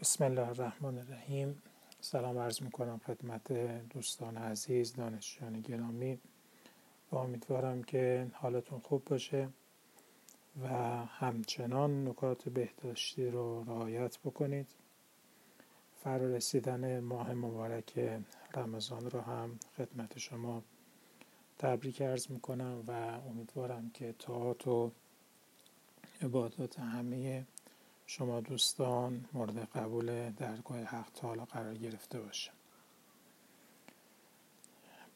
بسم الله الرحمن الرحیم. سلام عرض می‌کنم خدمت دوستان عزیز دانشجویان گرامی. و امیدوارم که حالتون خوب باشه و همچنان نکات بهداشتی رو رعایت بکنید. فرا رسیدن ماه مبارک رمضان رو هم خدمت شما تبریک ارز می‌کنم و امیدوارم که تاعت و عبادات همه شما دوستان مورد قبول درگاه حق تعالی قرار گرفته باشه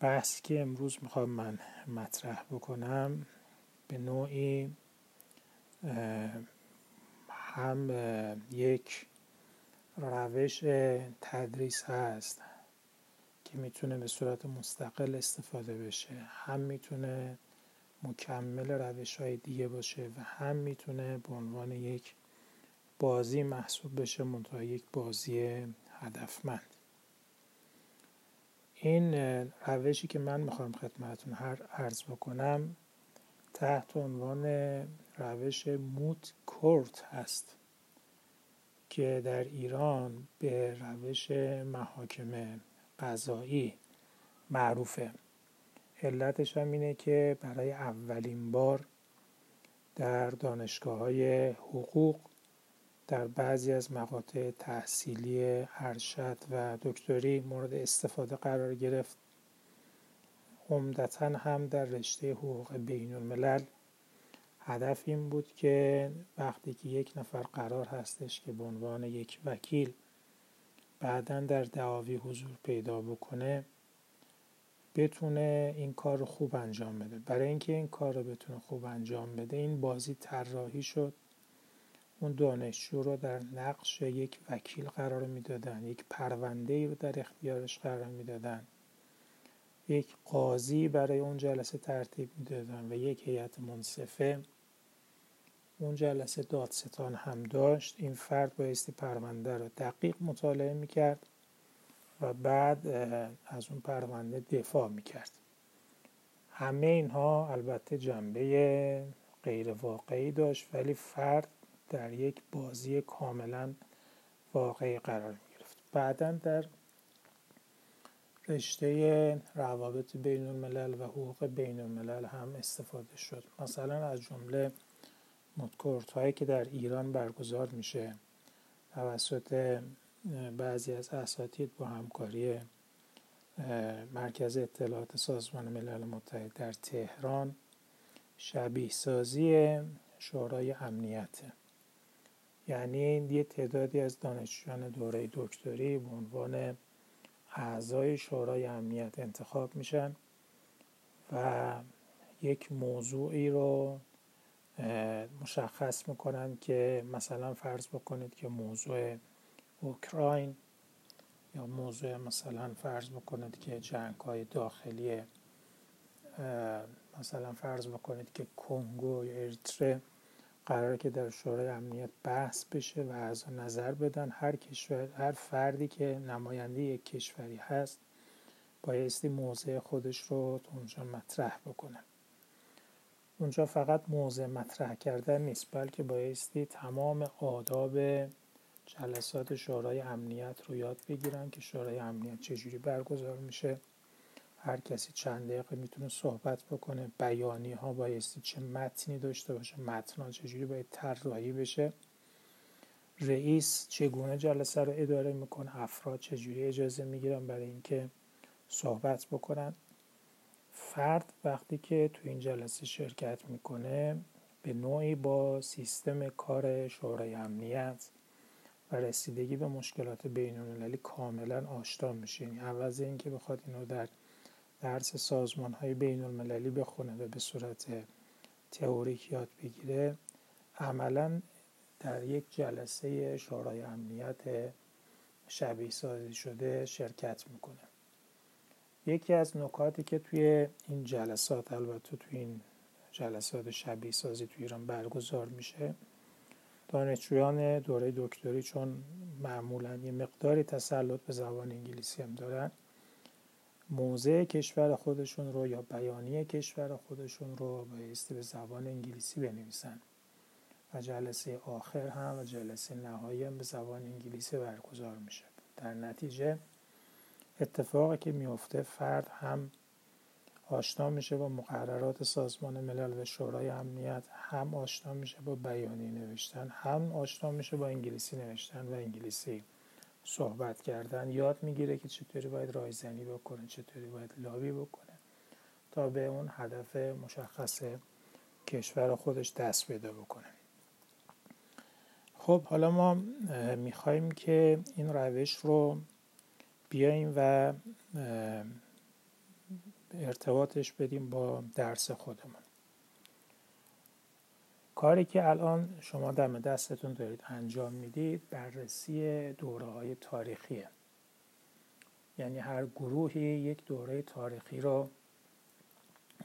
بحثی که امروز می‌خوام من مطرح بکنم به نوعی هم یک روش تدریس هست که می‌تونه به صورت مستقل استفاده بشه. هم می‌تونه مکمل روش های دیگه باشه و هم می‌تونه به عنوان یک بازی محسوب بشه منتها یک بازی هدفمند. این روشی که من می‌خوام خدمتون هر عرض بکنم تحت عنوان روش موت کورت هست که در ایران به روش محاکمه قضایی معروفه. علتش هم اینه که برای اولین بار در دانشگاه های حقوق در بعضی از مقاطع تحصیلی ارشد و دکتری مورد استفاده قرار گرفت. عمدتا هم در رشته حقوق بین الملل هدف این بود که وقتی که یک نفر قرار هستش که به عنوان یک وکیل بعدا در دعاوی حضور پیدا بکنه بتونه این کار رو خوب انجام بده. برای اینکه این کار رو بتونه خوب انجام بده این بازی طراحی شد. اون دانشجو رو در نقش یک وکیل قرار می‌دادن یک پرونده رو در اختیارش قرار می‌دادن. یک قاضی برای اون جلسه ترتیب می‌دادن و یک هیئت منصفه اون جلسه دادستان هم داشت. این فرد بایستی پرونده رو دقیق مطالعه می‌کرد و بعد از اون پرونده دفاع می‌کرد. همه اینها البته جنبه غیر واقعی داشت ولی فرد در یک بازی کاملا واقعی قرار گرفت بعدا در رشته روابط بین الملل و حقوق بین الملل هم استفاده شد. مثلا از جمله مدکورت هایی که در ایران برگزار میشه توسط بعضی از اساتید با همکاری مرکز اطلاعات سازمان ملل متحد در تهران شبیه سازی شورای امنیته یعنی یه تعدادی از دانشجویان دوره دکتری به عنوان اعضای شورای امنیت انتخاب میشن و یک موضوعی رو مشخص می‌کنن که مثلا فرض بکنید که موضوع اوکراین یا موضوع مثلا فرض بکنید که جنگ های داخلی مثلا فرض بکنید که کنگو یا اریتره قراره که در شورای امنیت بحث بشه و از نظر بدن هر کشور هر فردی که نماینده یک کشوری هست بایستی موضع خودش رو اونجا مطرح بکنه. اونجا فقط موضع مطرح کردن نیست بلکه بایستی تمام آداب جلسات شورای امنیت رو یاد بگیرن که شورای امنیت چجوری برگزار میشه. هر کسی چند دقیقه می‌تونه صحبت بکنه بیانی ها بایستی چه متنی داشته باشه متن چجوری باید طراحی بشه رئیس چگونه جلسه رو اداره می‌کنه افراد چجوری اجازه می‌گیرن برای اینکه صحبت بکنن. فرد وقتی که تو این جلسه شرکت می‌کنه به نوعی با سیستم کار شورای امنیت و رسیدگی به مشکلات بین المللی کاملا آشنا میشه. یعنی عوض اینکه بخواد اینو در درس سازمان های بین المللی بخونه و به صورت تئوریک یاد بگیره عملا در یک جلسه شورای امنیت شبیه سازی شده شرکت می‌کنه. یکی از نکاتی که توی این جلسات البته توی این جلسات شبیه سازی توی ایران برگزار میشه دانشجویان دوره دکتری چون معمولا یه مقداری تسلط به زبان انگلیسی هم دارن موضع کشور خودشون رو یا بیانیه کشور خودشون رو به زبان انگلیسی بنویسن. و جلسه آخر هم و جلسه نهایی هم به زبان انگلیسی برگزار میشه. در نتیجه اتفاقی که میفته فرد هم آشنا میشه با مقررات سازمان ملل و شورای امنیت هم آشنا میشه با بیانیه نوشتن هم آشنا میشه با انگلیسی نوشتن و انگلیسی. صحبت کردن. یاد می‌گیره که چطوری باید رایزنی بکنه چطوری باید لابی بکنه تا به اون هدف مشخص کشور خودش دست پیدا بکنه. خب حالا ما می‌خوایم که این روش رو بیایم و ارتباطش بدیم با درس خودمون. کاری که الان شما دم دستتون دارید انجام می‌دید بررسی دوره های تاریخیه. یعنی هر گروهی یک دوره تاریخی رو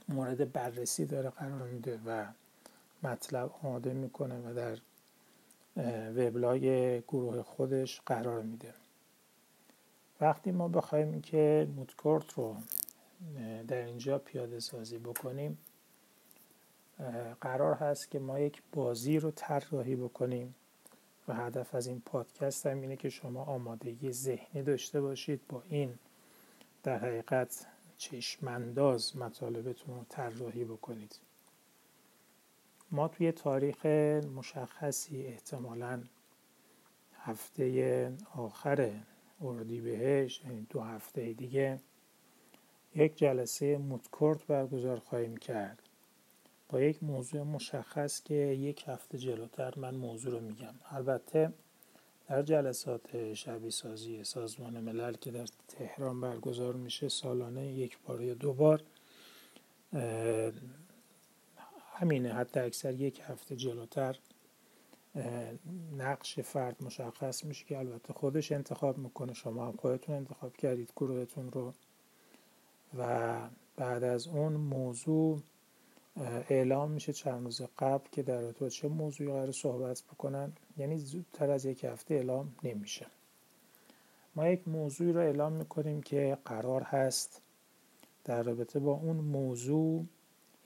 مورد بررسی داره قرار میده و مطلب آماده می‌کنه و در وبلاگ گروه خودش قرار میده. وقتی ما بخوایم که مودکورت رو در اینجا پیاده سازی بکنیم قرار هست که ما یک بازی رو طراحی بکنیم و هدف از این پادکست هم اینه که شما آمادگی ذهنی داشته باشید با این در حقیقت چشمانداز مطالبتون رو طراحی بکنید. ما توی تاریخ مشخصی احتمالا هفته آخر اردیبهشت یعنی دو هفته دیگه یک جلسه متکورت برگزار خواهیم کرد. با یک موضوع مشخص که یک هفته جلوتر من موضوع رو میگم. البته در جلسات شبی سازی سازمان ملل که در تهران برگزار میشه سالانه یک بار یا دو بار همینه. حتی اکثر یک هفته جلوتر نقش فرد مشخص میشه که البته خودش انتخاب می‌کنه. شما هم خودتون انتخاب کردید گروهتون رو. و بعد از اون موضوع اعلام میشه چند روز قبل که در رابطه چه موضوعی قرار صحبت بکنن. یعنی زودتر از یک هفته اعلام نمیشه. ما یک موضوعی رو اعلام می‌کنیم که قرار هست در رابطه با اون موضوع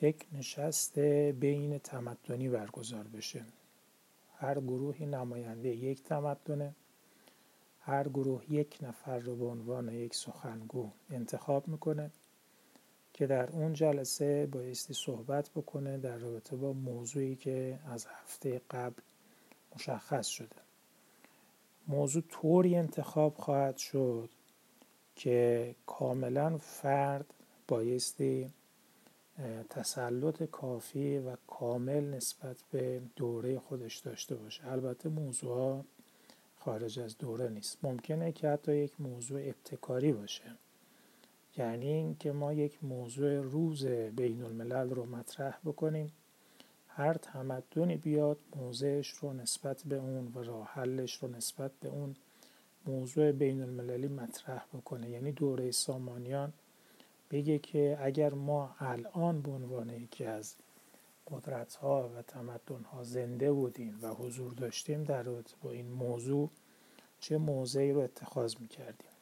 یک نشست بین تمدنی برگزار بشه. هر گروهی نماینده یک تمدنه هر گروه یک نفر رو به عنوان یک سخنگو انتخاب می‌کنه. که در اون جلسه بایستی صحبت بکنه در رابطه با موضوعی که از هفته قبل مشخص شده. موضوع طوری انتخاب خواهد شد که کاملا فرد بایستی تسلط کافی و کامل نسبت به دوره خودش داشته باشه. البته موضوع خارج از دوره نیست. ممکنه که حتی یک موضوع ابتکاری باشه. یعنی اینکه ما یک موضوع روز بین الملل رو مطرح بکنیم. هر تمدنی بیاد موضعش رو نسبت به اون و راه حلش رو نسبت به اون موضوع بین المللی مطرح بکنه. یعنی دوره سامانیان بگه که اگر ما الان به عنوان یکی از قدرت ها و تمدن ها زنده بودیم و حضور داشتیم در با این موضوع چه موضعی رو اتخاذ می‌کردیم؟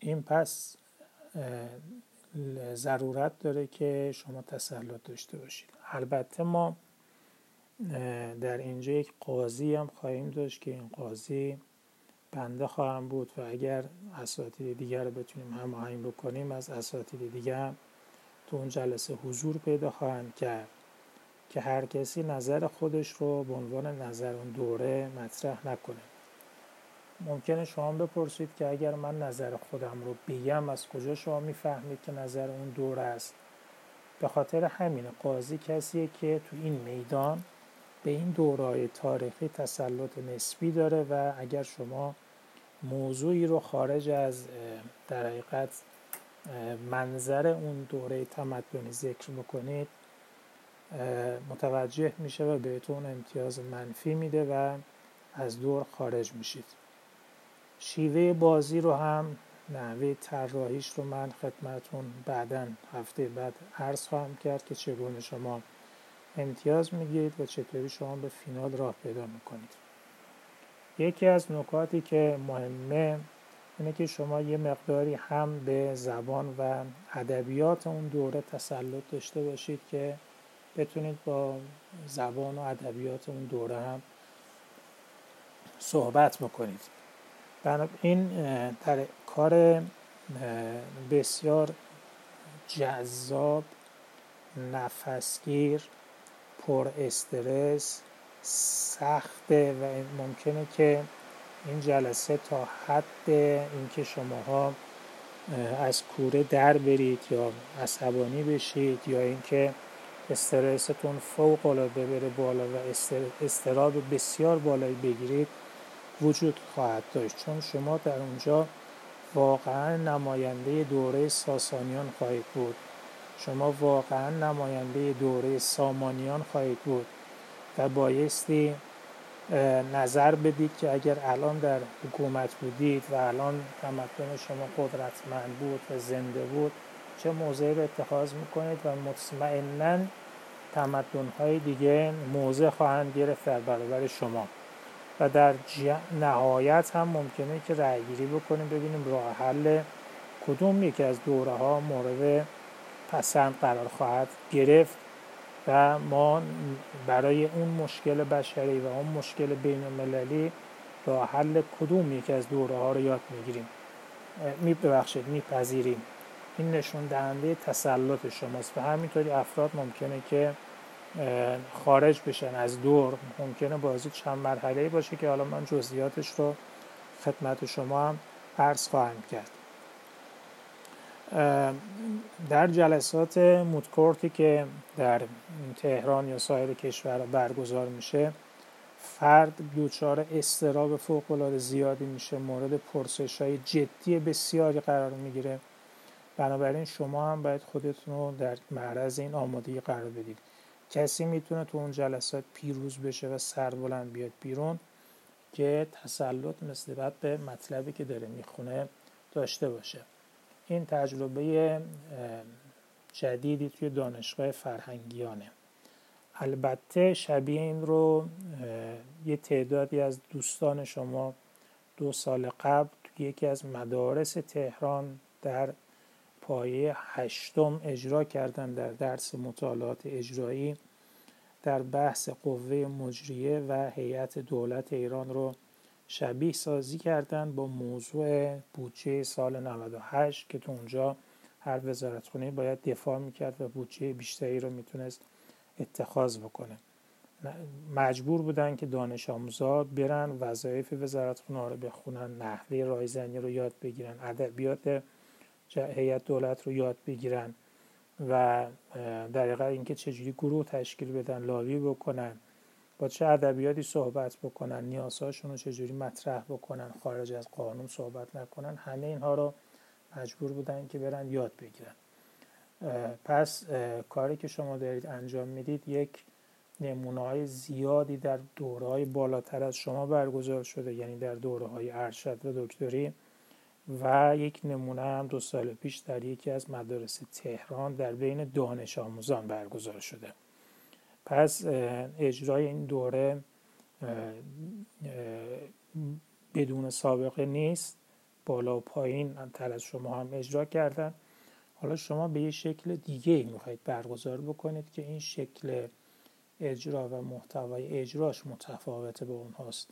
این پس ضرورت داره که شما تسلط داشته باشید. البته ما در اینجا یک قاضی هم خواهیم داشت که این قاضی بنده خواهم بود و اگر اساتید دیگر رو بتونیم هماهنگ بکنیم از اساتید دیگر تو اون جلسه حضور پیدا خواهند کرد که هر کسی نظر خودش رو به عنوان نظر اون دوره مطرح نکنه. ممکنه شما بپرسید که اگر من نظر خودم رو بگم از کجا شما می‌فهمید که نظر اون دوره است؟ به خاطر همین قاضی کسیه که تو این میدان به این دورای تاریخی تسلط نسبی داره و اگر شما موضوعی رو خارج از در حقیقت منظر اون دوره تمدنی ذکر بکنید متوجه میشه و بهتون امتیاز منفی میده و از دور خارج میشید. شیوه بازی رو هم نحوه طراحیش رو من خدمتون بعدا هفته بعد عرض خواهم کرد که چگونه شما امتیاز می‌گیرید و چطوری شما به فینال راه پیدا می‌کنید. یکی از نکاتی که مهمه اینه که شما یه مقداری هم به زبان و ادبیات اون دوره تسلط داشته باشید که بتونید با زبان و ادبیات اون دوره هم صحبت بکنید. این در کار بسیار جذاب نفسگیر پر استرس سخته و ممکنه که این جلسه تا حد اینکه شماها از کوره در برید یا عصبانی بشید یا اینکه استرستون فوق العاده بره بالا و استراب بسیار بالایی بگیرید وجود خواهد داشت. چون شما در اونجا واقعا نماینده دوره ساسانیان خواهید بود. شما واقعا نماینده دوره سامانیان خواهید بود و بایستی نظر بدید که اگر الان در حکومت بودید و الان تمدن شما قدرتمند بود و زنده بود چه موضعی رو اتخاذ می‌کنید و مطمئنا تمدن دیگه موضع خواهند گرفت در برابر شما. و در نهایت هم ممکنه که رأی گیری بکنیم. ببینیم راه حل کدوم یکی از دوره ها مورد پسند قرار خواهد گرفت و ما برای اون مشکل بشری و اون مشکل بین المللی راه حل کدوم یکی از دوره ها رو یاد می‌گیریم. می ببخشید میپذیریم. این نشون دهنده تسلط شماست و همینطوری افراد ممکنه که خارج بشن. از دور ممکنه بازی چند مرحله باشه که حالا من جزئیاتش رو خدمت شما هم عرض خواهم کرد. در جلسات مودکورتی که در تهران یا سایر کشور برگزار میشه فرد دچار استراب فوق العاده زیادی میشه مورد پرسش های جدی بسیاری قرار می‌گیره. بنابراین شما هم باید خودتون رو در معرض این آمادگی قرار بدید. کسی می‌تونه تو اون جلسات پیروز بشه و سربلند بیاد بیرون که تسلط نسبت به مطلبی که داره می‌خونه داشته باشه. این تجربه جدیدی توی دانشگاه فرهنگیانه. البته شبیه این رو یه تعدادی از دوستان شما دو سال قبل توی یکی از مدارس تهران در پایه هشتم اجرا کردن در درس مطالعات اجرایی در بحث قوه مجریه و هیئت دولت ایران رو شبیه سازی کردن با موضوع بودجه سال 98 که تو اونجا هر وزارتخونه باید دفاع می‌کرد و بودجه بیشتری رو می‌تونست اتخاذ بکنه. مجبور بودن که دانش آموزا برن وظایف وزارتخونه رو بخونن نحوه رایزنی رو یاد بگیرن ادبیات هیئت دولت رو یاد بگیرن و در اینکه چجوری گروه تشکیل بدن لاوی بکنن با چه ادبیاتی صحبت بکنن نیازهاشون رو چجوری مطرح بکنن خارج از قانون صحبت نکنن همه اینها رو مجبور بودن که برن یاد بگیرن. پس کاری که شما دارید انجام می‌دید یک نمونه زیادی در دوره های بالاتر از شما برگزار شده یعنی در دوره های ارشد و دکتری. و یک نمونه هم دو سال پیش در یکی از مدارس تهران در بین دانش آموزان برگزار شده. پس اجرای این دوره بدون سابقه نیست. بالا و پایین تر از شما هم اجرا کردن. حالا شما به یه شکل دیگه می‌خواید برگزار بکنید که این شکل اجرا و محتوای اجراش متفاوته به اونهاست.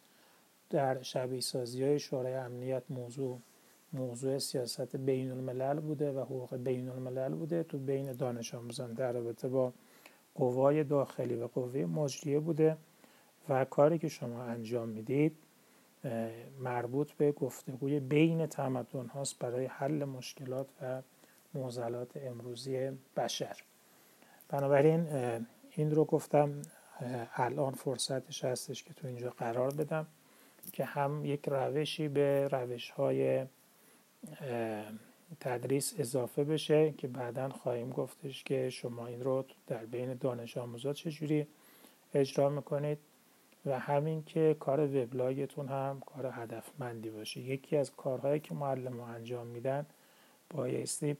در شبیه سازی های شورای امنیت موضوع موضوع سیاست بین الملل بوده و حقوق بین الملل بوده. تو بین دانش آموزان در رابطه با قوای داخلی و قوه مجریه بوده و کاری که شما انجام می‌دید مربوط به گفتگوی بین تمدن هاست برای حل مشکلات و معضلات امروزی بشر. بنابراین این رو گفتم الان فرصتش هستش که تو اینجا قرار بدم که هم یک روشی به روش های تدریس اضافه بشه که بعدا خواهیم گفتش که شما این رو در بین دانش آموزا چجوری اجرا می‌کنید و همین که کار وبلاگتون هم کار هدفمندی باشه. یکی از کارهایی که معلم انجام میدن بایستی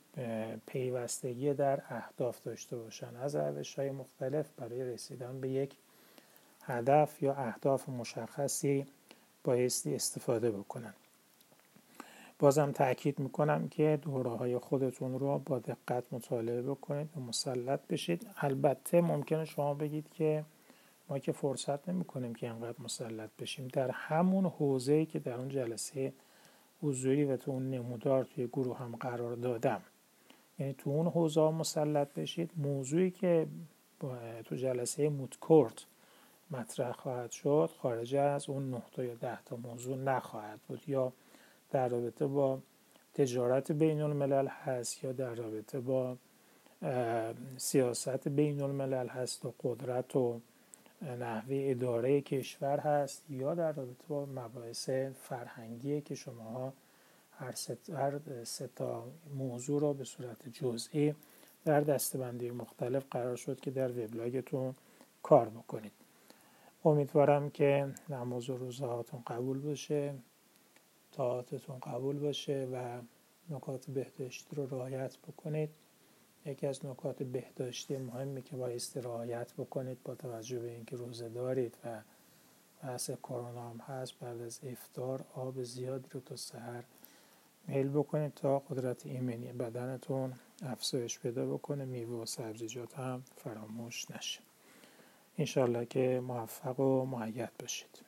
پیوستگی در اهداف داشته باشن. از روش های مختلف برای رسیدن به یک هدف یا اهداف مشخصی بایستی استفاده بکنن. بازم تاکید می‌کنم که دوره های خودتون رو با دقت مطالعه بکنید و مسلط بشید. البته ممکنه شما بگید که ما که فرصت نمی کنیم که اینقدر مسلط بشیم. در همون حوزه‌ای که در اون جلسه حضوری و تو اون نمودار توی گروه هم قرار دادم. یعنی تو اون حوزه مسلط بشید. موضوعی که تو جلسه مودکورت مطرح خواهد شد خارج از اون 9 تا یا 10 تا موضوع نخواهد بود. یا در رابطه با تجارت بین الملل هست یا در رابطه با سیاست بین الملل هست و قدرت و نحوه اداره کشور هست یا در رابطه با مباحث فرهنگی که شما هر سه تا موضوع را به صورت جزئی در دستبندی مختلف قرار شد که در وبلاگتون کار بکنید. امیدوارم که نماز و روزهاتون قبول باشه. طاعتتون قبول باشه و نکات بهداشتی رو رعایت بکنید. یکی از نکات بهداشتی مهمی که بایستی رعایت بکنید با توجه به اینکه روزه دارید و بحث کرونا هم هست بعد از افطار آب زیادی رو تا سحر میل بکنید تا قدرت ایمنی بدنتون افزایش پیدا بکنه میوه و سبزیجات هم فراموش نشه. انشالله که موفق و معید باشید.